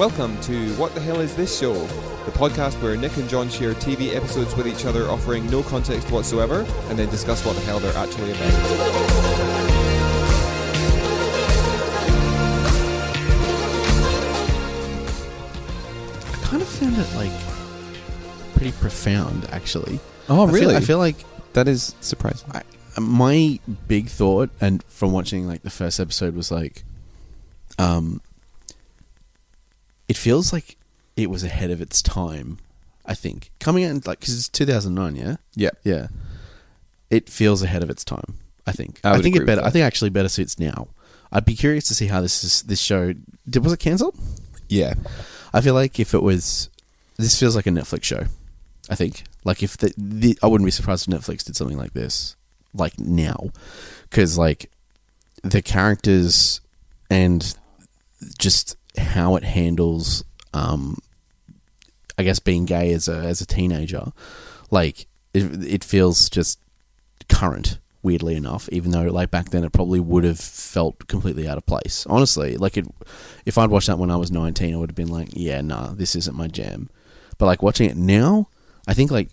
Welcome to What the Hell Is This Show? The podcast where Nick and John share TV episodes with each other, offering no context whatsoever, and then discuss what the hell they're actually about. I kind of found it like pretty profound, actually. Oh, I feel, I feel like that is surprising. I, my big thought, and from watching like the first episode, was like, um, it feels like it was ahead of its time. I think coming out in, like because it's 2009, yeah, Yeah. yeah. It feels ahead of its time. I think. I I, think it better. I think actually better suits now. I'd be curious to see how this is. This show did was it cancelled? Yeah. I feel like if it was, this feels like a Netflix show. I think like if the, the I wouldn't be surprised if Netflix did something like this, like now, because like the characters and just how it handles, um, I guess being gay as a as a teenager, like it, it feels just current. Weirdly enough, even though like back then it probably would have felt completely out of place. Honestly, like it, if I'd watched that when I was nineteen, I would have been like, yeah, nah, this isn't my jam. But like watching it now, I think like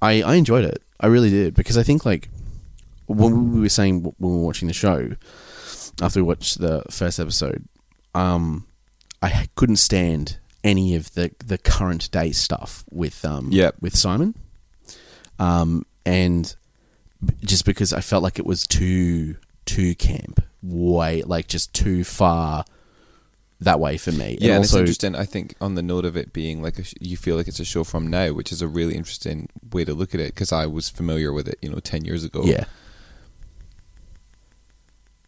I I enjoyed it. I really did because I think like when we were saying when we were watching the show after we watched the first episode, um, I couldn't stand any of the the current day stuff with um Yep. with Simon, um and just because I felt like it was too too camp, way like just too far that way for me. Yeah, and, and it's interesting. I think on the note of it being like a you feel like it's a show from now, which is a really interesting way to look at it because I was familiar with it, you know, ten years ago. yeah,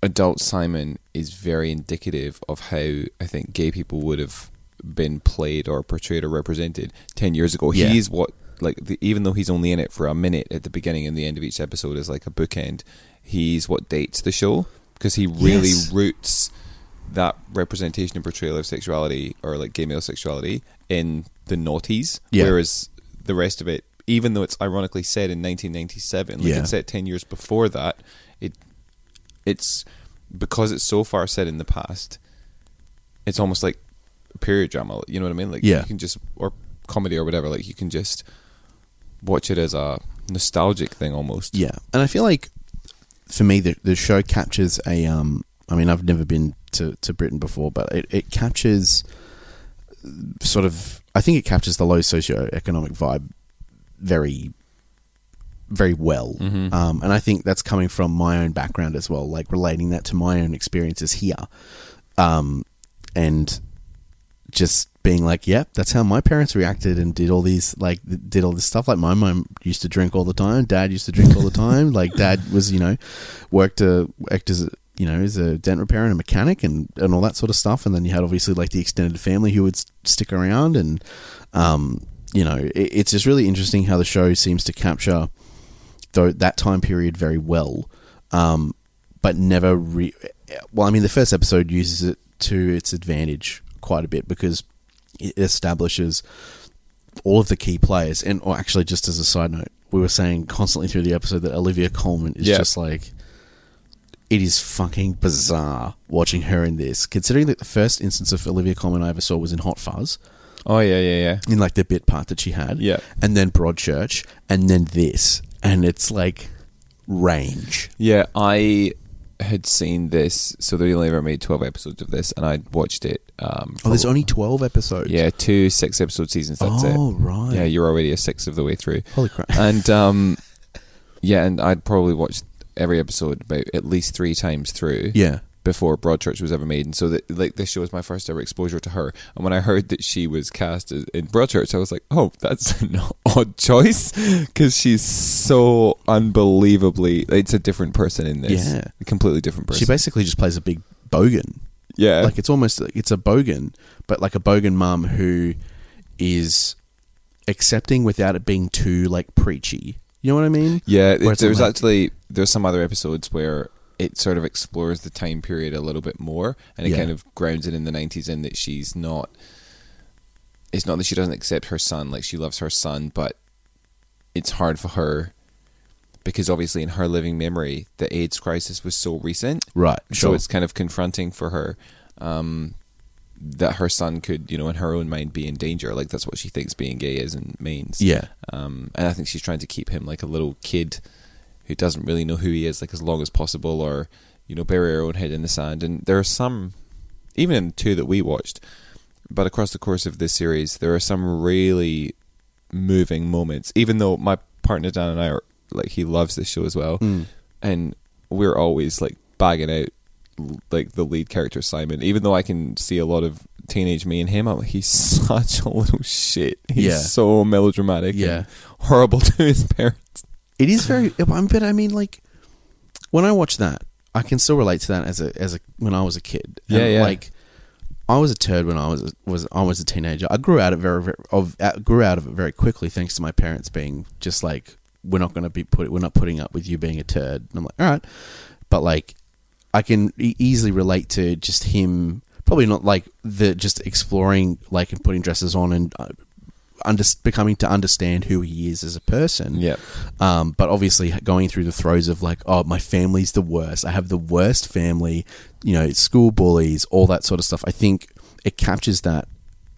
adult Simon is very indicative of how I think gay people would have been played or portrayed or represented 10 years ago. Yeah. He's what, like, the, even though he's only in it for a minute at the beginning and the end of each episode is like a bookend, he's what dates the show because he really Yes. roots that representation and portrayal of sexuality or like gay male sexuality in the noughties. Yeah. Whereas the rest of it, even though it's ironically set in 1997, like Yeah. it's set 10 years before that, it's because it's so far set in the past. It's almost like period drama. You know what I mean? Like Yeah. you can just or comedy or whatever. Like you can just watch it as a nostalgic thing almost. Yeah, and I feel like for me the the show captures a um. I mean, I've never been to to Britain before, but it it captures sort of. I think it captures the low socioeconomic vibe very very well. Mhm. Um, and I think that's coming from my own background as well, like relating that to my own experiences here. Um, and just being like, yep, that's how my parents reacted and did all these, like, did all this stuff. Like, my mom used to drink all the time. Dad used to drink all the time. like, dad was, you know, worked, a, worked as, a, you know, as a dent repair and a mechanic and, and all that sort of stuff. And then you had obviously like the extended family who would s- stick around. And, um, you know, it, it's just really interesting how the show seems to capture though that time period very well, um, but never. Re- well, I mean, the first episode uses it to its advantage quite a bit because it establishes all of the key players. And or actually, just as a side note, we were saying constantly through the episode that Olivia Colman is Yeah. just like. It is fucking bizarre watching her in this, considering that the first instance of Olivia Colman I ever saw was in Hot Fuzz, Oh yeah, yeah, yeah. in like the bit part that she had Yeah. and then Broadchurch, and then this, and it's like range. Yeah, I had seen this, so they only ever made twelve episodes of this, and I watched it. Um, Oh, there's only twelve episodes. yeah, two six episode seasons. That's oh it. Oh, right. Yeah, you're already a sixth of the way through. Holy crap. and um, yeah, and I'd probably watched every episode about at least three times through yeah. Before Broadchurch was ever made, and so that like this show was my first ever exposure to her. And when I heard that she was cast as- in Broadchurch, I was like, oh, that's an odd choice because she's so unbelievably. It's a different person in this. Yeah. a completely different person. She basically just plays a big bogan. yeah, Like it's almost it's a bogan, but like a bogan mum who is accepting without it being too like preachy. You know what I mean? Yeah, it, there's like- actually there's some other episodes where it sort of explores the time period a little bit more, and it Yeah. kind of grounds it in the '90s in that she's not. It's not that she doesn't accept her son, like she loves her son, but it's hard for her because obviously in her living memory, the AIDS crisis was so recent, Right. so it's kind of confronting for her um, that her son could, you know, in her own mind, be in danger. Like that's what she thinks being gay is and means. Yeah. Um, and I think she's trying to keep him like a little kid who doesn't really know who he is, like as long as possible, or you know, bury her own head in the sand. And there are some, even in two that we watched, but across the course of this series, there are some really moving moments. Even though my partner Dan and I are like, he loves this show as well, Mm. and we're always like bagging out like the lead character Simon. Even though I can see a lot of teenage me in him, I'm like, he's such a little shit. He's Yeah. so melodramatic. Yeah. and horrible to his parents. It is very, but I mean, like when I watch that, I can still relate to that as a as a when I was a kid. And, Yeah, yeah. Like I was a turd when I was was I was a teenager. I grew out of very, very of grew out of it very quickly thanks to my parents being just like we're not going to be put we're not putting up with you being a turd. And I'm like, all right, but like I can e- easily relate to just him. Probably not like the just exploring like and putting dresses on and uh, under, becoming to understand who he is as a person. Yeah. Um, but obviously going through the throes of like, oh, my family's the worst. I have the worst family, you know, school bullies, all that sort of stuff. I think it captures that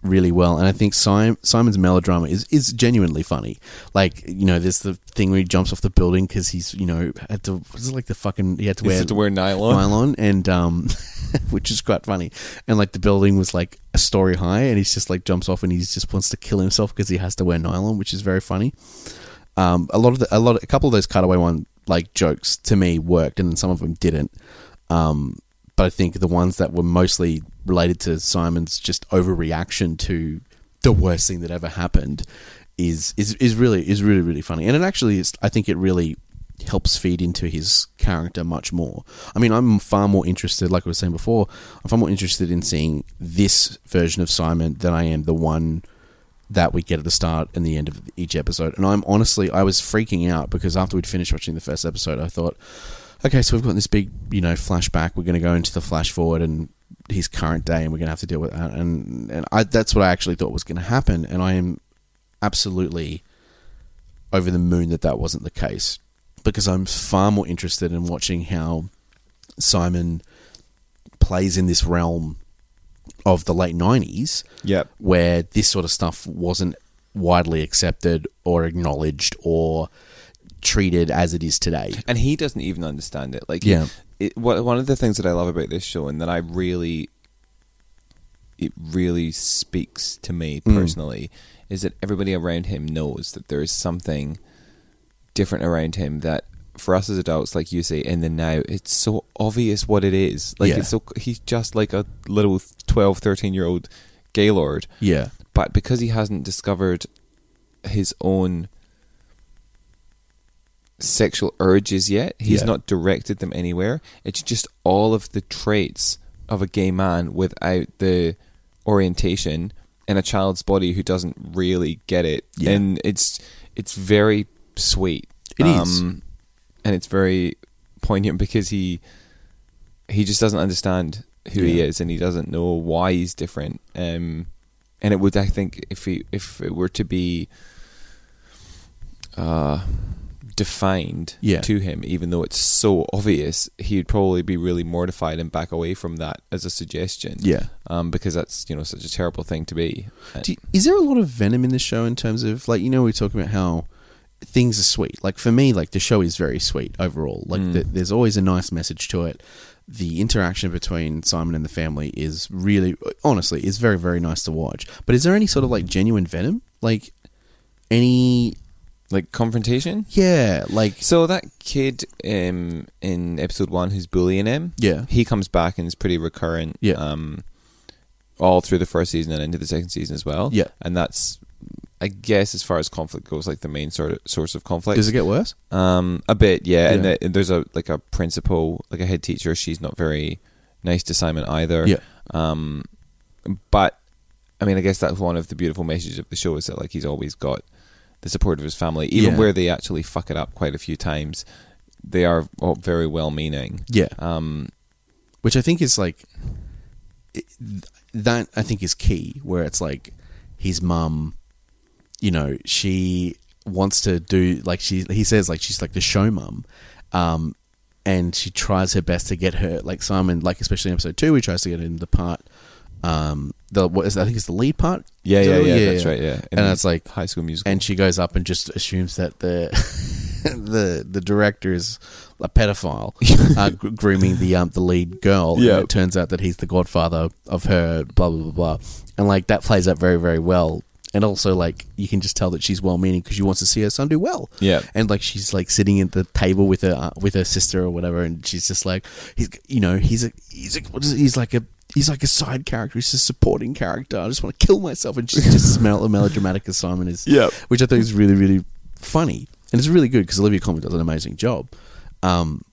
really well. And I think Simon, Simon's melodrama is, is genuinely funny. Like, you know, there's the thing where he jumps off the building because he's, you know, had to, was it like the fucking, he had to wear, to wear nylon. nylon and, um, which is quite funny. And like the building was like a story high and he's just like jumps off and he just wants to kill himself because he has to wear nylon, which is very funny um, a lot of the, a lot, a couple of those cutaway one like jokes to me worked, and then some of them didn't. Um, but I think the ones that were mostly related to Simon's just overreaction to the worst thing that ever happened is is is really is really really funny, and it actually is. I think it really helps feed into his character much more. I mean, I'm far more interested, like I was saying before, I'm far more interested in seeing this version of Simon than I am the one that we get at the start and the end of each episode. And I'm honestly, I was freaking out because after we'd finished watching the first episode, I thought, okay, so we've got this big, you know, flashback. We're going to go into the flash forward and his current day, and we're going to have to deal with that. And and I, that's what I actually thought was going to happen. And I am absolutely over the moon that that wasn't the case because I'm far more interested in watching how Simon plays in this realm of the late 90s Yep. where this sort of stuff wasn't widely accepted or acknowledged or treated as it is today. and he doesn't even understand it. Like, Yeah. it, what, one of the things that I love about this show, and that I really, it really speaks to me Mm. personally, is that everybody around him knows that there is something different around him that. For us as adults, like you say, in the now, it's so obvious what it is. Like Yeah. it's so he's just like a little 12, 13 year old gaylord, Yeah. but because he hasn't discovered his own sexual urges yet, he's Yeah. not directed them anywhere. It's just all of the traits of a gay man without the orientation in a child's body who doesn't really get it. Yeah. And it's it's very sweet. It is. and it's very poignant because he he just doesn't understand who he is and he doesn't know why he's different. Um, and it would, I think, if he if it were to be uh, defined Yeah. to him, even though it's so obvious, he'd probably be really mortified and back away from that as a suggestion. Yeah. Um, because that's you know such a terrible thing to be. Uh, Do, is there a lot of venom in the show in terms of like you know we talk about how things are sweet. Like for me, like the show is very sweet overall. Like Mm. the, there's always a nice message to it. The interaction between Simon and the family is really, honestly, is very very nice to watch. But is there any sort of like genuine venom? Like any? Like confrontation. Yeah, like So that kid um, in episode one who's bullying him, yeah, he comes back and is pretty recurrent. Yeah. Um, all through the first season and into the second season as well. Yeah. And that's, I guess, as far as conflict goes, like the main sort of source of conflict. does it get worse? Um, a bit, yeah. And, the, and there's a like a principal, like a head teacher. She's not very nice to Simon either. Yeah. Um, but I mean, I guess that's one of the beautiful messages of the show is that like he's always got the support of his family, even Yeah. where they actually fuck it up quite a few times. They are all very well meaning. Yeah, Um, which I think is like it- that. I think is key. Where it's like his mum, you know, she wants to do like she. He says like she's like the show mum, um, and she tries her best to get her like Simon, like especially in episode two, he tries to get in the part um, the what is I think it's the lead part. Yeah, yeah, yeah, that's right. Yeah, And it's like, High School Musical. and she goes up and just assumes that the the the director is a pedophile, uh, gr- grooming the um the lead girl. Yeah. and it turns out that he's the godfather of her. Blah blah blah blah, and like that plays out very very well. And also, like you can just tell that she's well meaning because she wants to see her son do well. yeah, and like she's like sitting at the table with her uh, with her sister or whatever, and she's just like he's you know he's a he's a, what is it? he's like a he's like a side character. He's a supporting character. I just want to kill myself, and she's just as mel- melodramatic as Simon is. Yep. which I think is really really funny, and it's really good because Olivia Colman does an amazing job. Um,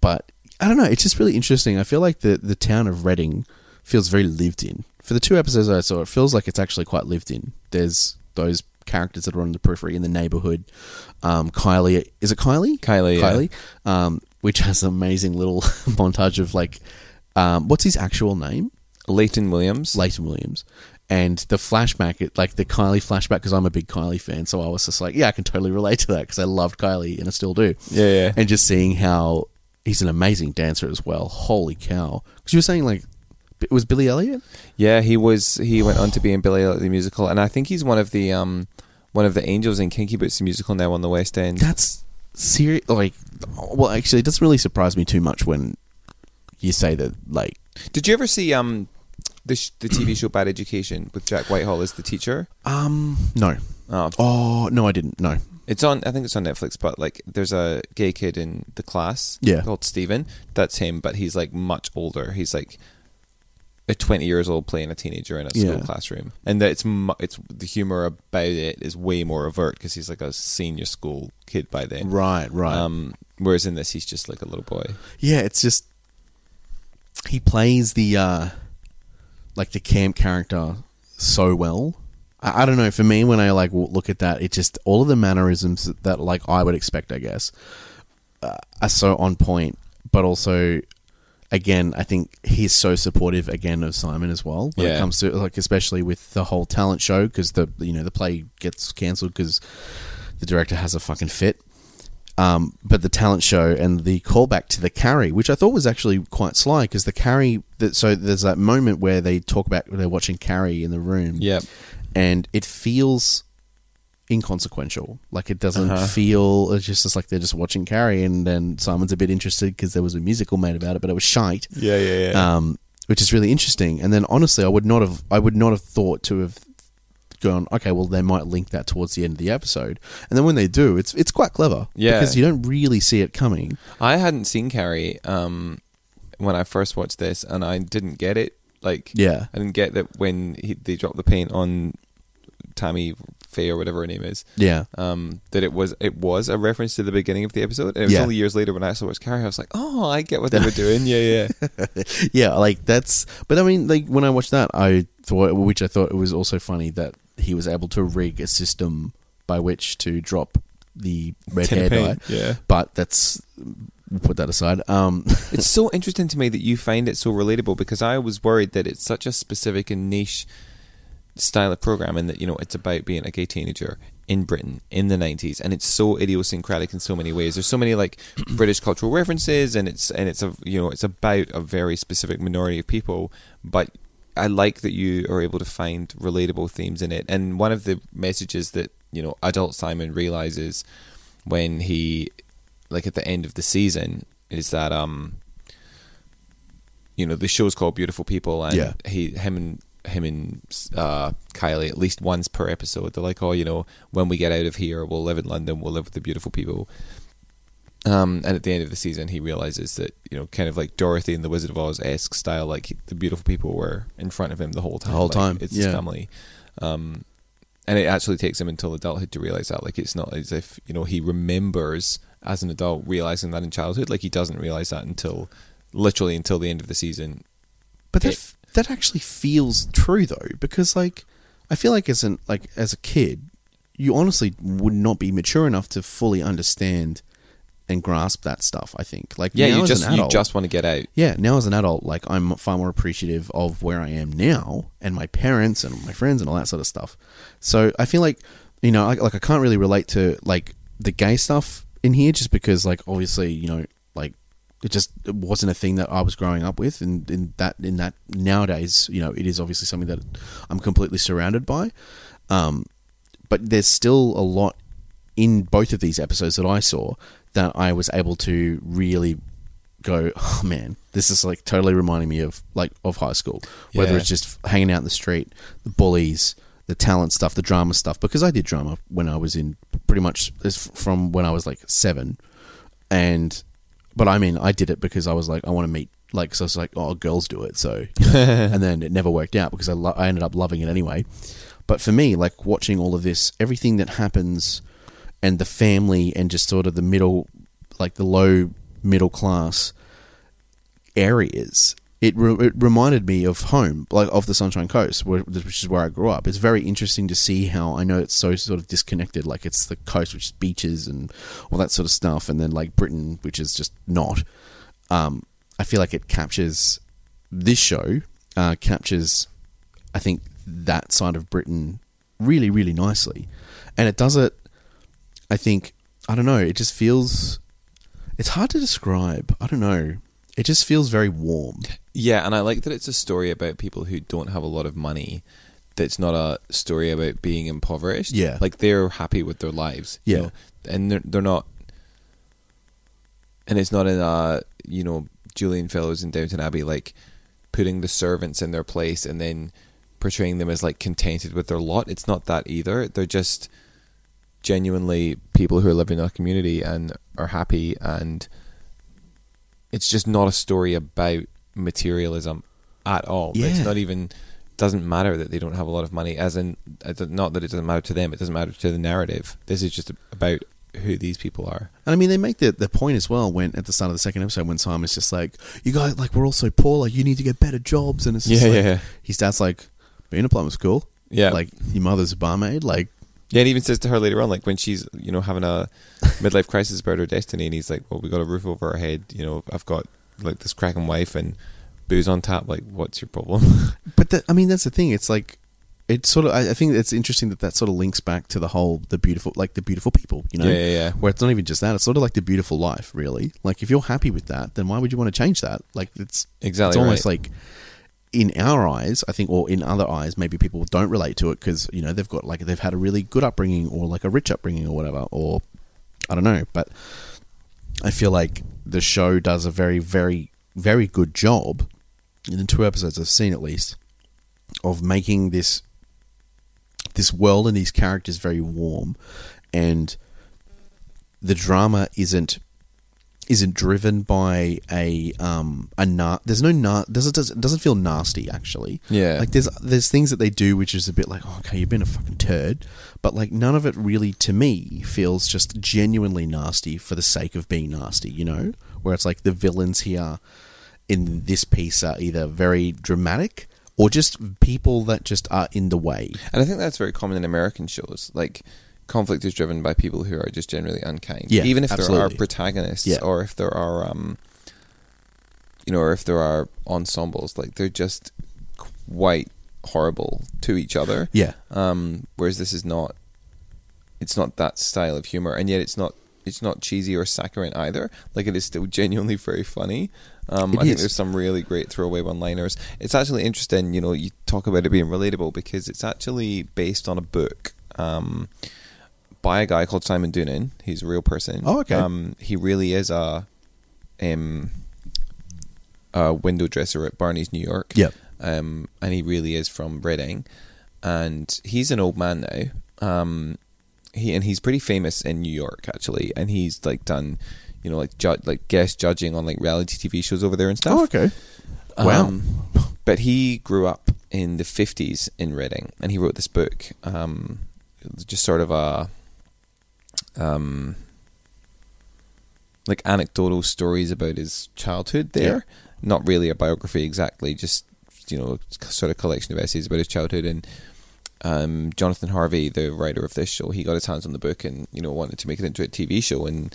but I don't know, it's just really interesting. I feel like the the town of Reading feels very lived in. For the two episodes I saw, it feels like it's actually quite lived in. There's those characters that are on the periphery in the neighborhood. Um, Kylie, is it Kylie? Kylie, yeah. Kylie, um, which has an amazing little montage of like, um, what's his actual name? Layton Williams. Layton Williams. And the flashback, it, like the Kylie flashback, because I'm a big Kylie fan, so I was just like, yeah, I can totally relate to that because I loved Kylie and I still do. yeah, yeah. And just seeing how he's an amazing dancer as well. Holy cow! Because you were saying like, it was Billy Elliot. Yeah, he was. He went on to be in Billy Elliot the musical, and I think he's one of the um one of the angels in Kinky Boots the musical now on the West End. That's serious. Like, well, actually, it doesn't really surprise me too much when you say that. Like, Did you ever see um the sh- the TV show Bad Education with Jack Whitehall as the teacher? um, no. Oh, Oh no, I didn't. No. it's on. I think it's on Netflix. But like, there's a gay kid in the class. Yeah. called Steven. That's him, but he's like much older. He's like. A twenty years old playing a teenager in a school Yeah. classroom, and that it's mu- it's the humor about it is way more overt because he's like a senior school kid by then. Right. Right. Um, whereas in this, he's just like a little boy. Yeah, it's just he plays the uh like the camp character so well. I, I don't know. For me, when I like look at that, it just all of the mannerisms that, that like I would expect, I guess, uh, are so on point. But also, again, I think he's so supportive again of Simon as well when it comes to like especially with the whole talent show because the you know the play gets cancelled because the director has a fucking fit. Um, but the talent show and the callback to the Carrie, which I thought was actually quite sly, because the Carrie. That, so there's that moment where they talk about they're watching Carrie in the room, Yeah, and it feels inconsequential. Like it doesn't Uh-huh. feel. It's just, it's like they're just watching Carrie, and then Simon's a bit interested because there was a musical made about it, but it was shite. yeah, yeah, yeah. Um, which is really interesting. And then honestly, I would not have. I would not have thought to have gone. Okay, well they might link that towards the end of the episode, and then when they do, it's it's quite clever. Yeah. because you don't really see it coming. I hadn't seen Carrie um, when I first watched this, and I didn't get it. Like, Yeah. I didn't get that when he, they dropped the paint on Tammy Faye or whatever her name is. Yeah. Um, that it was it was a reference to the beginning of the episode, and it was Yeah. only years later when I saw watched Carrie, I was like, oh, I get what they were doing. Yeah, yeah, yeah, like that's. But I mean, like when I watched that, I thought, which I thought it was also funny that he was able to rig a system by which to drop the red Tin hair of dye. yeah. But that's we'll put that aside. Um, it's so interesting to me that you find it so relatable because I was worried that it's such a specific and niche style of programming that you know it's about being a gay teenager in Britain in the 90s and it's so idiosyncratic in so many ways there's so many like British cultural references and it's and it's a you know it's about a very specific minority of people but I like that you are able to find relatable themes in it. And one of the messages that you know adult Simon realizes when he like at the end of the season is that um you know the show's called Beautiful People and Yeah. he him and him and uh, Kylie at least once per episode. They're like oh you know when we get out of here we'll live in London we'll live with the beautiful people um, and at the end of the season he realizes that you know kind of like Dorothy in the Wizard of Oz esque style like the beautiful people were in front of him the whole time. Whole Like, time, it's his family. Um, and it actually takes him until adulthood to realize that like it's not as if you know he remembers as an adult realizing that in childhood. Like he doesn't realize that until literally until the end of the season. But that f- that actually feels true though, because like I feel like as an like as a kid, you honestly would not be mature enough to fully understand and grasp that stuff. I think like yeah you just an you just want to get out yeah now as an adult like I'm far more appreciative of where I am now and my parents and my friends and all that sort of stuff. So I feel like you know like, like I can't really relate to like the gay stuff in here just because like obviously you know like It just it wasn't a thing that I was growing up with, and in that in that nowadays, you know, it is obviously something that I'm completely surrounded by. Um, but there's still a lot in both of these episodes that I saw that I was able to really go, oh man, this is like totally reminding me of like of high school. Whether Yeah. it's just hanging out in the street, the bullies, the talent stuff, the drama stuff. Because I did drama when I was in pretty much from when I was like seven, and but I mean I did it because I was like I want to meet like so I was like oh girls do it so and then it never worked out because I lo- I ended up loving it anyway. But for me, like watching all of this, everything that happens, and the family, and just sort of the middle, like the low middle class areas, it, re- it reminded me of home, like of the Sunshine Coast, where, which is where I grew up. It's very interesting to see how I know it's so sort of disconnected. Like it's the coast, which is beaches and all that sort of stuff, and then like Britain, which is just not. Um, I feel like it captures this show uh, captures, I think, that side of Britain really, really nicely, and it does it. I think I don't know. It just feels. It's hard to describe. I don't know. It just feels very warm. Yeah, and I like that it's a story about people who don't have a lot of money. That's not a story about being impoverished. Yeah. like they're happy with their lives. you Yeah. know, and they're they're not. And it's not in a you know Julian Fellowes in Downton Abbey like putting the servants in their place and then portraying them as like contented with their lot. It's not that either. They're just genuinely people who are living in a community and are happy and it's just not a story about materialism at all. It's not even doesn't matter that they don't have a lot of money as in not that it doesn't matter to them, it doesn't matter to the narrative. This is just about who these people are. And I mean, they make the the point as well when at the start of the second episode when Simon's just like, "You guys, like, we're all so poor. Like, you need to get better jobs." And it's just Yeah, like, yeah, yeah. his dad's like, "Being a plumber's cool." Yeah. like your mother's a barmaid. Like, Yeah, and he even says to her later on, like when she's, you know, having a midlife crisis about her destiny, and he's like, "Well, we got a roof over our head. You know, I've got like this cracking wife and booze on tap. Like, what's your problem?" But that, I mean, that's the thing. It's like it's sort of. I, I think it's interesting that that sort of links back to the whole the beautiful, like the beautiful people. You know, Yeah, yeah, yeah. Where it's not even just that. It's sort of like the beautiful life. Really, like if you're happy with that, then why would you want to change that? Like it's Exactly It's almost right. like in our eyes, I think, or in other eyes, maybe people don't relate to it because you know they've got like they've had a really good upbringing or like a rich upbringing or whatever, or I don't know. But I feel like the show does a very, very, very good job in the two episodes I've seen at least of making this this world and these characters very warm, and the drama isn't isn't driven by a um a na- there's no na- does it does, it doesn't feel nasty actually Yeah. like there's there's things that they do which is a bit like oh, okay you've been a fucking turd but like none of it really to me feels just genuinely nasty for the sake of being nasty you know where it's like the villains here in this piece are either very dramatic or just people that just are in the way And I think that's very common in American shows. Like conflict is driven by people who are just generally unkind. Yeah, Even if there are protagonists Yeah. or if there are um you know, or if there are ensembles, like they're just quite horrible to each other. yeah Um whereas this is not it's not that style of humor and yet it's not it's not cheesy or saccharine either. Like it is still genuinely very funny. Um, I think there's some really great throwaway one-liners. It's actually interesting, you know, you talk about it being relatable because it's actually based on a book um, by a guy called Simon Doonan. He's a real person. Oh, okay. Um, he really is a um, a window dresser at Barney's, New York. Yep. Um, and he really is from Reading, and he's an old man now. Um, he and he's pretty famous in New York actually, and he's like done, you know, like ju- like guest judging on like reality TV shows over there and stuff. oh okay wow Um, but he grew up in the 50s in Reading and he wrote this book. Um, just sort of a. Um, like anecdotal stories about his childhood there. Not really a biography exactly, just, you know, sort of collection of essays about his childhood. And um, Jonathan Harvey, the writer of this show, he got his hands on the book and, you know, wanted to make it into a TV show. And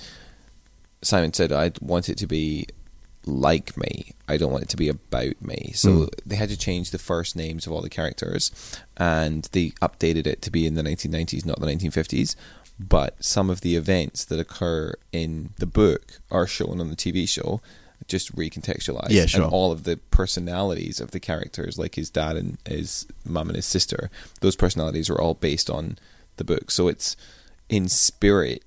Simon said, I want it to be like me. I don't want it to be about me. So Mm. they had to change the first names of all the characters and they updated it to be in the 1990s, not the 1950s. But some of the events that occur in the book are shown on the TV show. just recontextualized. Yeah, sure. And all of the personalities of the characters, like his dad and his mum and his sister, those personalities are all based on the book. So it's in spirit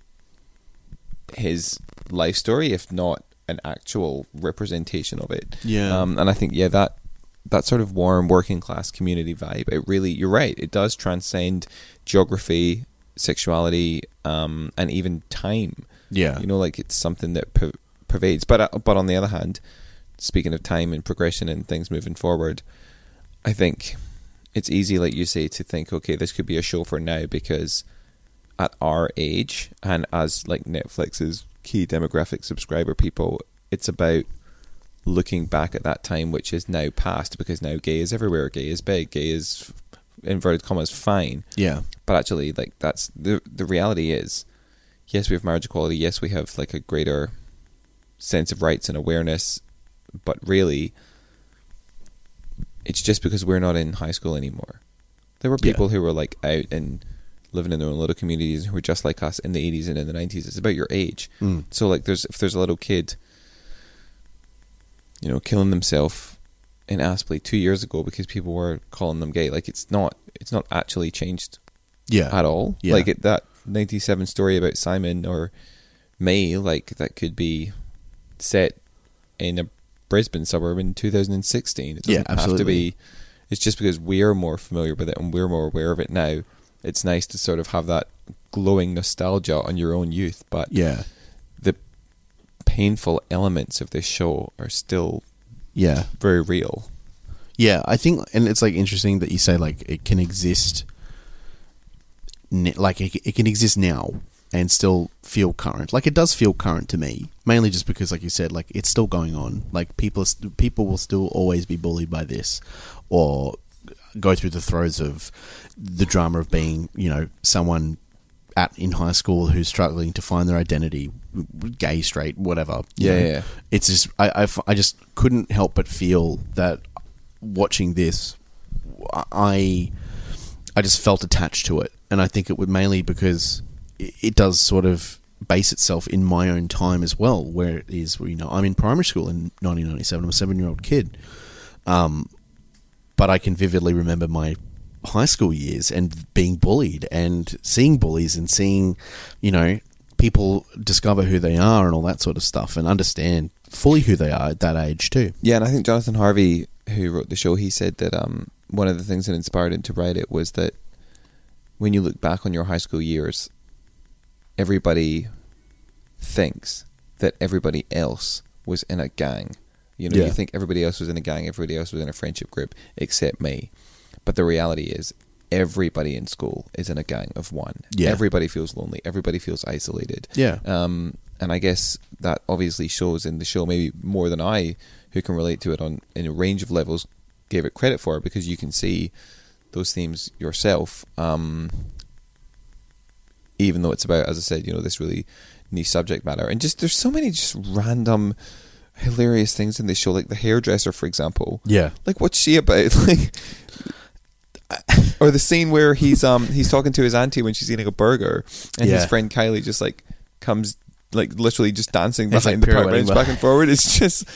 his life story, if not an actual representation of it. Yeah. Um, and I think yeah that that sort of warm working class community vibe. It really you're right. It does transcend geography, sexuality, um, and even time. Yeah. You know, like it's something that per- pervades. But uh, but on the other hand, speaking of time and progression and things moving forward, I think it's easy, like you say, to think, okay, this could be a show for now because at our age and as like Netflix's key demographic subscriber people, it's about looking back at that time which is now past because now gay is everywhere, gay is big, gay is inverted commas fine. yeah. But actually, like that's the the reality is, yes, we have marriage equality. Yes, we have like a greater sense of rights and awareness. But really, it's just because we're not in high school anymore. There were Yeah. people who were like out and living in their own little communities who were just like us in the eighties and in the nineties. It's about your age. Mm. So like, there's if there's a little kid, you know, killing themselves in Aspley two years ago because people were calling them gay. Like it's not it's not actually changed Yeah. at all. Yeah. Like it, that ninety seven story about Simon or May, like that could be set in a Brisbane suburb in two thousand and sixteen. It Yeah, doesn't have to absolutely. be. It's just because we're more familiar with it and we're more aware of it now. It's nice to sort of have that glowing nostalgia on your own youth, but Yeah. the painful elements of this show are still Yeah. very real. Yeah, I think, and it's like interesting that you say like it can exist, like it, it can exist now and still feel current. Like it does feel current to me, mainly just because, like you said, like it's still going on. Like people, st- people will still always be bullied by this, or go through the throes of the drama of being, you know, someone at in high school who's struggling to find their identity, gay, straight, whatever. you Yeah, know. yeah. It's just—I, I just couldn't help but feel that watching this, I I just felt attached to it, and I think it would mainly because it, it does sort of base itself in my own time as well, where it is you know I'm in primary school in 1997. I'm a seven year old kid, um, but I can vividly remember my high school years and being bullied and seeing bullies and seeing, you know, people discover who they are and all that sort of stuff and understand fully who they are at that age too. Yeah, and I think Jonathan Harvey, who wrote the show, he said that um, one of the things that inspired him to write it was that when you look back on your high school years, everybody thinks that everybody else was in a gang. You know, Yeah. you think everybody else was in a gang, everybody else was in a friendship group, except me. But the reality is, everybody in school is in a gang of one. Yeah. Everybody feels lonely. Everybody feels isolated. Yeah. Um, and I guess that obviously shows in the show maybe more than I, who can relate to it on in a range of levels, gave it credit for because you can see those themes yourself. Um, even though it's about, as I said, you know, this really niche subject matter, and just there's so many just random, hilarious things in this show, like the hairdresser, for example. Yeah. Like, what's she about? Like, or the scene where he's um he's talking to his auntie when she's eating a burger, and his friend Kylie just like comes like literally just dancing It's behind like the park back and forward. It's just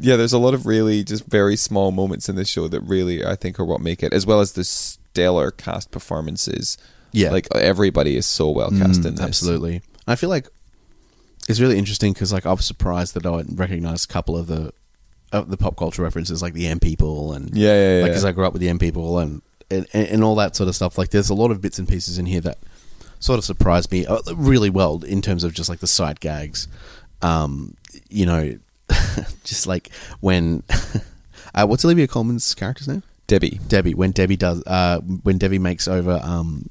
yeah, there's a lot of really just very small moments in this show that really I think are what make it, as well as the stellar cast performances. Yeah. like everybody is so well cast Mm, in this. Absolutely. I feel like it's really interesting because like I was surprised that I recognized a couple of the of the pop culture references like the M people and Yeah, yeah, yeah. like because I grew up with the M people and, and and all that sort of stuff. Like there's a lot of bits and pieces in here that sort of surprised me uh, really well in terms of just like the side gags. Um, you know, just like when uh, what's Olivia Colman's character's name? Debbie. Debbie. When Debbie does, uh, when Debbie makes over, um,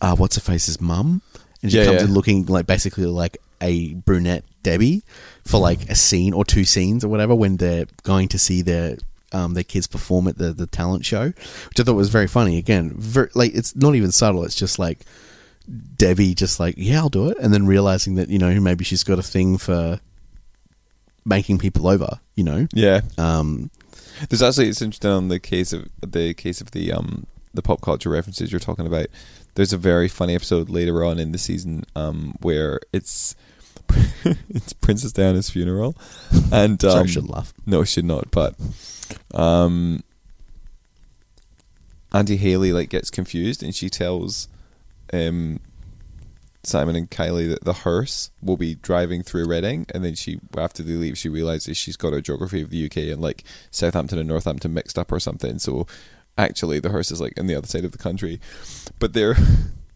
uh, what's her face's mum, and she Yeah, comes yeah. in looking like basically like a brunette Debbie for like a scene or two scenes or whatever when they're going to see their um, their kids perform at the the talent show, which I thought was very funny. Again, ver like it's not even subtle. It's just like Debbie, just like yeah, I'll do it, and then realizing that you know maybe she's got a thing for making people over. You know, Yeah, um, There's actually it's interesting on the case of the case of the um the pop culture references you're talking about. There's a very funny episode later on in the season um where it's it's Princess Diana's funeral, and um, Sorry, I shouldn't laugh. no, should not. But um, Auntie Hayley like gets confused, and she tells um Simon and Kylie that the hearse will be driving through Reading, and then she after they leave, she realizes she's got her geography of the UK and like Southampton and Northampton mixed up or something. So actually, the hearse is like on the other side of the country, but they're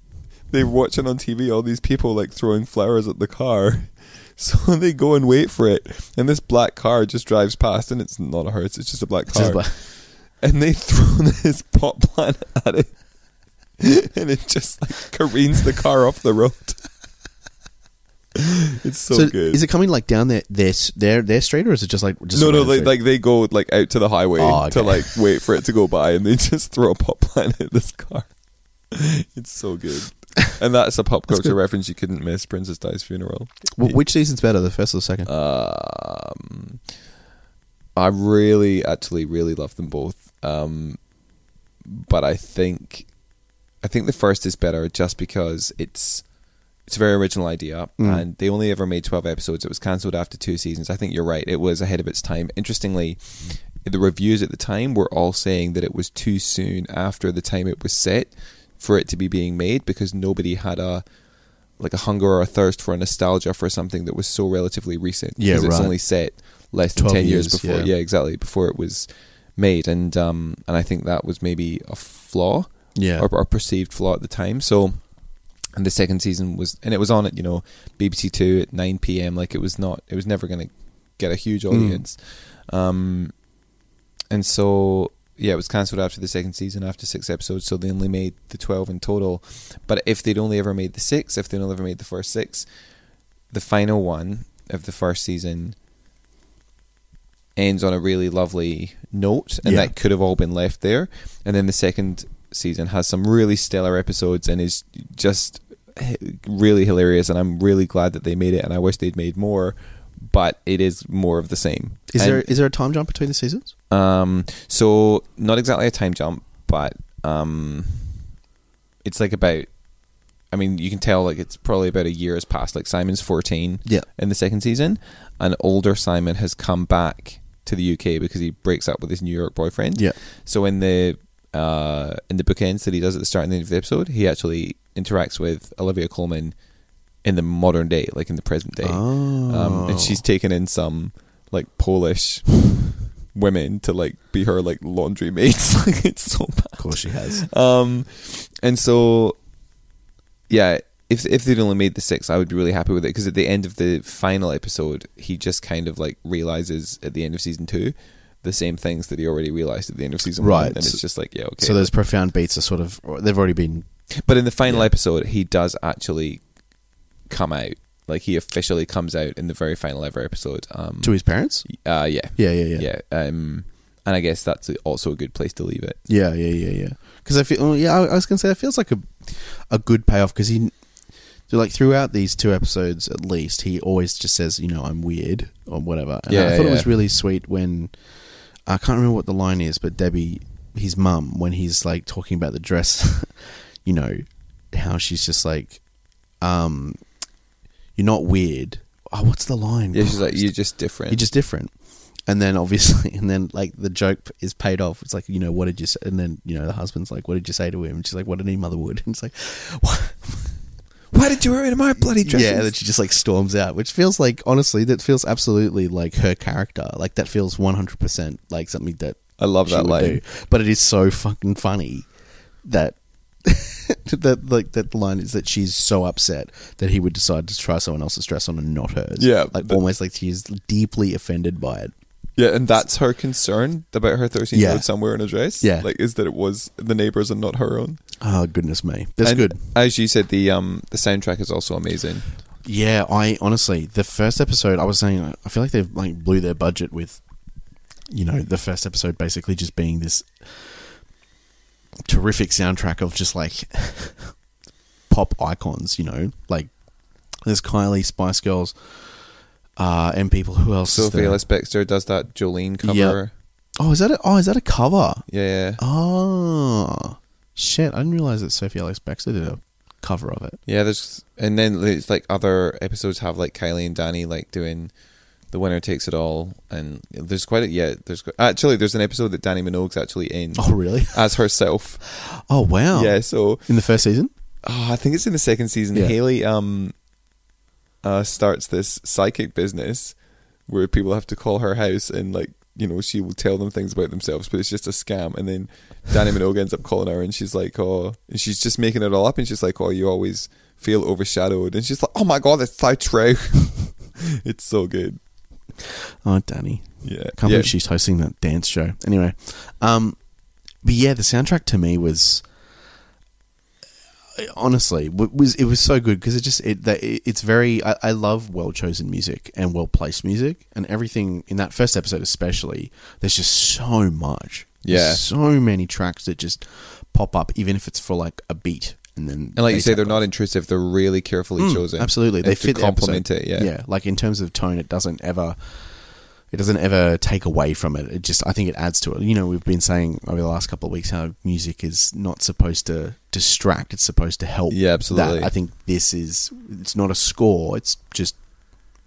they're watching on TV all these people like throwing flowers at the car. So they go and wait for it, and this black car just drives past, and it's not a hearse; it's just a black car. like- and they throw this pot plant at it, and it just like careens the car off the road. it's so, good. Is it coming like down their their their, their street, or is it just like just no, no, like, like they go like out to the highway Oh, to like wait for it to go by, and they just throw a pot plant at this car. It's so good, and that's a pop culture reference you couldn't miss. Princess Di's funeral. Wh- which season's better, the first or the second? Um, I really, actually, really love them both. Um, but I think, I think the first is better just because it's it's a very original idea, Mm. and they only ever made twelve episodes. It was cancelled after two seasons. I think you're right; it was ahead of its time. Interestingly, the reviews at the time were all saying that it was too soon after the time it was set for it to be being made because nobody had a like a hunger or a thirst for a nostalgia for something that was so relatively recent. Yeah, because it's only set less than ten years, years, before. yeah. Yeah. exactly before it was made, and um, and I think that was maybe a flaw yeah, or, or perceived flaw at the time. So, and the second season was, and it was on at you know BBC Two at nine p.m. Like it was not, it was never going to get a huge Mm. audience. Um, and so yeah, it was cancelled after the second season after six episodes. So they only made the twelve in total. But if they'd only ever made the six, if they'd only ever made the first six, the final one of the first season ends on a really lovely note, and Yeah. that could have all been left there. And then the second season has some really stellar episodes and is just eh, really hilarious. And I'm really glad that they made it, and I wish they'd made more. But it is more of the same. is And- there is there a time jump between the seasons? um, so not exactly a time jump, but um, it's like about. I mean, you can tell like it's probably about a year has passed. Like Simon's fourteen Yeah, in the second season, and older Simon has come back to the UK because he breaks up with his New York boyfriend. yeah. So in the uh, in the bookends that he does at the start and the end of the episode, he actually interacts with Olivia Colman in the modern day, like in the present day Oh, um, and she's taken in some like Polish women to like be her like laundry mates. like it's so bad. of course she has. Um, and so yeah, if if they'd only made the six, I would be really happy with it because at the end of the final episode, he just kind of like realizes at the end of season two the same things that he already realized at the end of season Right. one, and it's just like yeah, okay. So those profound beats are sort of they've already been but in the final Yeah. episode, he does actually come out. Like he officially comes out in the very final ever episode. Um, to his parents. uh, yeah, Yeah, yeah, yeah, yeah. Um, and I guess that's also a good place to leave it. yeah, yeah, yeah, yeah. Because I feel, well, yeah, I I was gonna say it feels like a a good payoff because he, like throughout these two episodes at least, he always just says, you know, I'm weird or whatever. And Yeah, I thought it was really sweet when I can't remember what the line is, but Debbie, his mum, when he's like talking about the dress, you know, how she's just like, um, you're not weird. Oh, what's the line? Yeah, she's like, you're just different. You're just different. And then obviously, and then like the joke is paid off. It's like, you know, what did you say? And then, you know, the husband's like, what did you say to him? And she's like, what any mother would. And it's like, what? Why did you wear it in my bloody dress? Yeah, and then she just like storms out, which feels like, honestly, that feels absolutely like her character. Like that feels 100% like something that I love she that would line. do. But it is so fucking funny that. that like that line is that she's so upset that he would decide to try someone else's dress on and not hers. Yeah, like almost like she's deeply offended by it. Yeah, and that's her concern about her 13 year old somewhere in a dress. Yeah. Like, is that it was the neighbors and not her own. Oh goodness me, that's And good. As you said, the um the soundtrack is also amazing. Yeah, I honestly the first episode I was saying I feel like they've like blew their budget with, you know, the first episode basically just being this terrific soundtrack of just like pop icons. You know, like there's Kylie, Spice Girls, uh, and people who else? Sophie? Ellis Bextor does that Jolene cover. Yeah. Oh, is that a, oh is that a cover? Yeah, yeah. Oh shit! I didn't realize that Sophie Ellis Bextor did a cover of it. Yeah, there's and then there's like other episodes have like Kylie and Dannii like doing the winner takes it all, and there's quite a yeah. There's actually there's an episode that Dannii Minogue's actually in Oh, really? as herself. Oh, wow. Yeah, so In the first season? oh, I think it's in the second season. Yeah. Hayley um uh starts this psychic business where people have to call her house and like you know she will tell them things about themselves, but it's just a scam. And then Dannii Minogue ends up calling her, and she's like, oh, and she's just making it all up, and she's like, oh, you always feel overshadowed, and she's like, oh my god, that's so true. it's so good. Oh, Dannii. Yeah, Can't yeah. believe she's hosting that dance show. Anyway, um, but yeah, the soundtrack to me was honestly was it was so good because it just it that it's very I, I love well chosen music and well placed music and everything in that first episode especially. There's just so much. There's Yeah. so many tracks that just pop up, even if it's for like a beat. And then, and like you say, they're off. not intrusive. They're really carefully Mm, chosen. Absolutely, And they fit the complement episode. it. Yeah, yeah. Like in terms of tone, it doesn't ever, it doesn't ever take away from it. It just, I think, it adds to it. You know, we've been saying over the last couple of weeks how music is not supposed to distract; it's supposed to help. Yeah, absolutely. That. I think this is, it's not a score; it's just,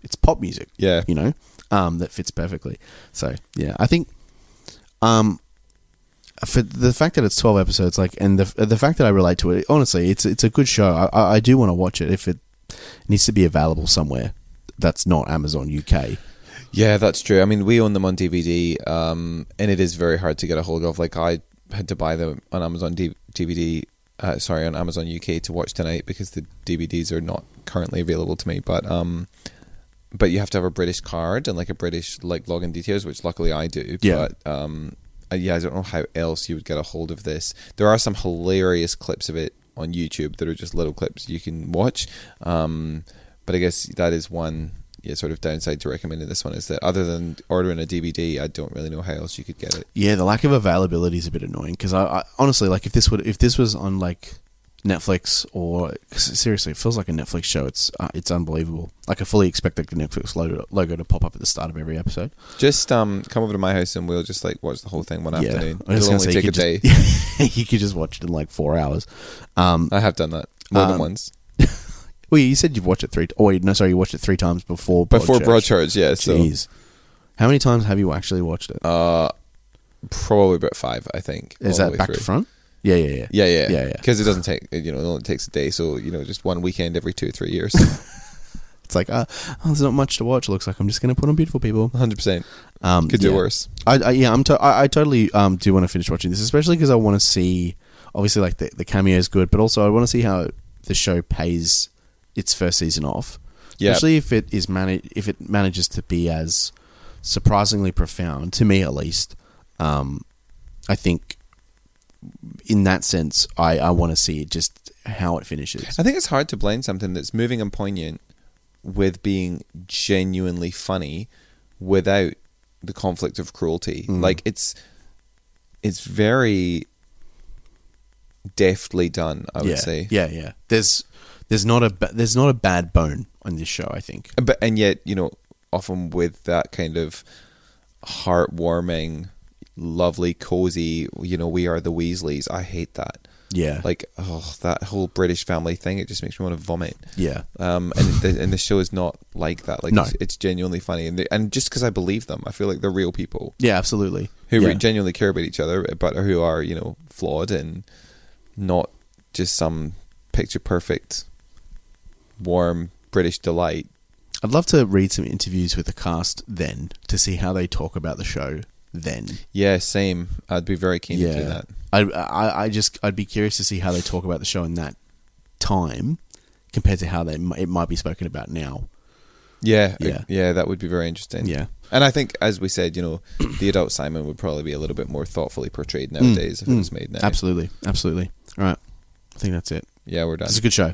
it's pop music. yeah. You know, um, that fits perfectly. So yeah, I think, um, for the fact that it's twelve episodes, like, and the the fact that I relate to it, honestly, it's it's a good show. I, I I do want to watch it if it needs to be available somewhere that's not Amazon UK. Yeah, that's true. I mean, we own them on DVD, um, and it is very hard to get a hold of. Like, I had to buy them on Amazon D- DVD, uh, sorry, on Amazon UK to watch tonight because the DVDs are not currently available to me. But um, but you have to have a British card and like a British like login details, which luckily I do. Yeah. But um, uh, yeah, I don't know how else you would get a hold of this. There are some hilarious clips of it on YouTube that are just little clips you can watch. Um, but I guess that is one yeah, sort of downside to recommending this one is that other than ordering a DVD, I don't really know how else you could get it. Yeah, the lack of availability is a bit annoying because I, I honestly like if this would if this was on like Netflix or seriously, it feels like a Netflix show. It's uh, it's unbelievable. Like I fully expect the Netflix logo, logo to pop up at the start of every episode. Just um, come over to my house and we'll just like watch the whole thing one afternoon. I was It'll only say, take a day. just- you could just watch it in like four hours. Um, I have done that more than Um, once well, you said you've watched it three. Oh, wait, no, sorry, you watched it three times before. before Broadchurch. Broadchurch. Yeah, so Jeez, how many times have you actually watched it? uh, probably about five, I think. Is that back through. to front? Yeah, yeah, yeah. Yeah, yeah, Yeah. Because it doesn't take you know it only takes a day, so you know just one weekend every two or three years. It's like, uh, oh, there's not much to watch. Looks like I'm just going to put on Beautiful People. Hundred percent. Um, Could do yeah. worse. I, I yeah, I'm to, I, I totally um do want to finish watching this, especially because I want to see. Obviously, like the the cameo is good, but also I want to see how the show pays its first season off. Yeah. Especially if it is managed, if it manages to be as surprisingly profound to me, at least. Um, I think in that sense, I I want to see just how it finishes. I think it's hard to blend something that's moving and poignant with being genuinely funny without the conflict of cruelty. Mm. Like it's it's very deftly done, I would yeah, say. yeah, yeah. There's there's not a ba- there's not a bad bone on this show. I think. But and yet, you know, often with that kind of heartwarming, lovely, cozy, you know, we are the Weasleys. I hate that. Yeah, Like, oh, that whole British family thing. It just makes me want to vomit. yeah, Um, and the, and the show is not like that. Like, No. it's, it's genuinely funny, and they, and just because I believe them, I feel like they're real people yeah, absolutely. who yeah. genuinely care about each other, but who are you know flawed and not just some picture perfect, warm British delight. I'd love to read some interviews with the cast then to see how they talk about the show then. Yeah, same. I'd be very keen to do that. I, I, I just I'd be curious to see how they talk about the show in that time compared to how they it might be spoken about now. Yeah, Yeah. yeah, yeah. That would be very interesting. Yeah. and I think, as we said, you know, the adult Simon would probably be a little bit more thoughtfully portrayed nowadays if it Mm, was made now. Absolutely, absolutely. All right, I think that's it. Yeah, we're done. It's a good show.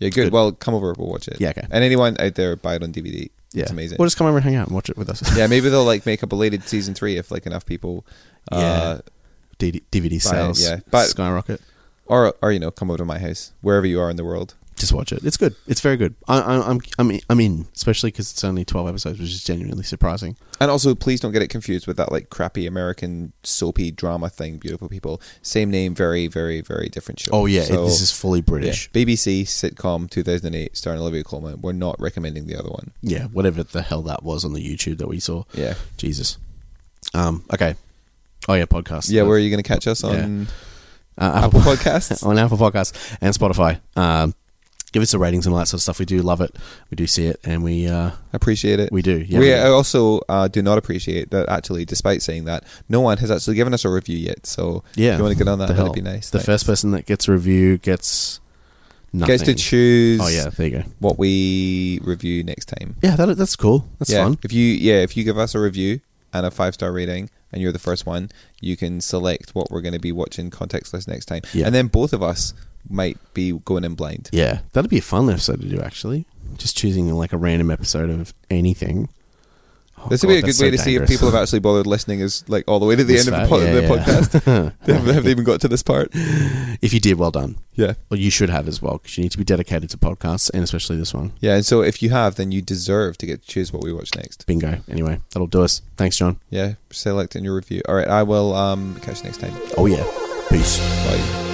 Yeah, good. good. Well, come over. We'll watch it. Yeah, okay. And anyone out there, buy it on DVD. Yeah, It's amazing. We'll just come over and hang out and watch it with us. yeah, maybe they'll like make a belated season three if like enough people. Uh, Yeah. DVD Buy it, sales yeah. But- skyrocket. or or you know, come over to my house wherever you are in the world. Just watch it. It's good. It's very good. I, I, I'm I'm in- I'm in, especially because it's only twelve episodes, which is genuinely surprising. And also, please don't get it confused with that like crappy American soapy drama thing. Beautiful people, same name, very, very, very different show. Oh yeah, it, So, this is fully yeah, British. BBC sitcom 2008 starring Olivia Colman. We're not recommending the other one. Yeah. whatever the hell that was on the YouTube that we saw. Yeah, Jesus. Um. Okay. Oh yeah, podcast. yeah. Where are you going to catch us Yeah. on uh, Apple Podcasts? on Apple Podcasts and Spotify. Um, give us the ratings and all that sort of stuff. We do love it. We do see it, and we uh, Appreciate it. we do. Yeah, we we do. also uh, do not appreciate that. Actually, despite saying that, no one has actually given us a review yet. So yeah. if you want to get on that, that'd be nice. The Thanks. first person that gets a review gets nothing. gets to choose. Oh yeah, there you go. what we review next time. Yeah, that, that's cool. That's yeah. fun. If you yeah, if you give us a review and a five star rating, and you're the first one, you can select what we're going to be watching contextless next time. Yeah. And then both of us might be going in blind. Yeah, that'd be a fun episode to do. Actually, just choosing like a random episode of anything. Oh, this would be a good way so to see if people have actually bothered listening. Is like all the way to the This end of the, po- yeah, the yeah. podcast. they have, have they even got to this part? if you did, well done. Yeah. Well, you should have as well because you need to be dedicated to podcasts and especially this one. Yeah, and so if you have, then you deserve to get to choose what we watch next. Bingo. Anyway, that'll do us. Thanks, John. Yeah, select in your review. All right, I will um, catch you next time. Oh yeah. Peace. Bye.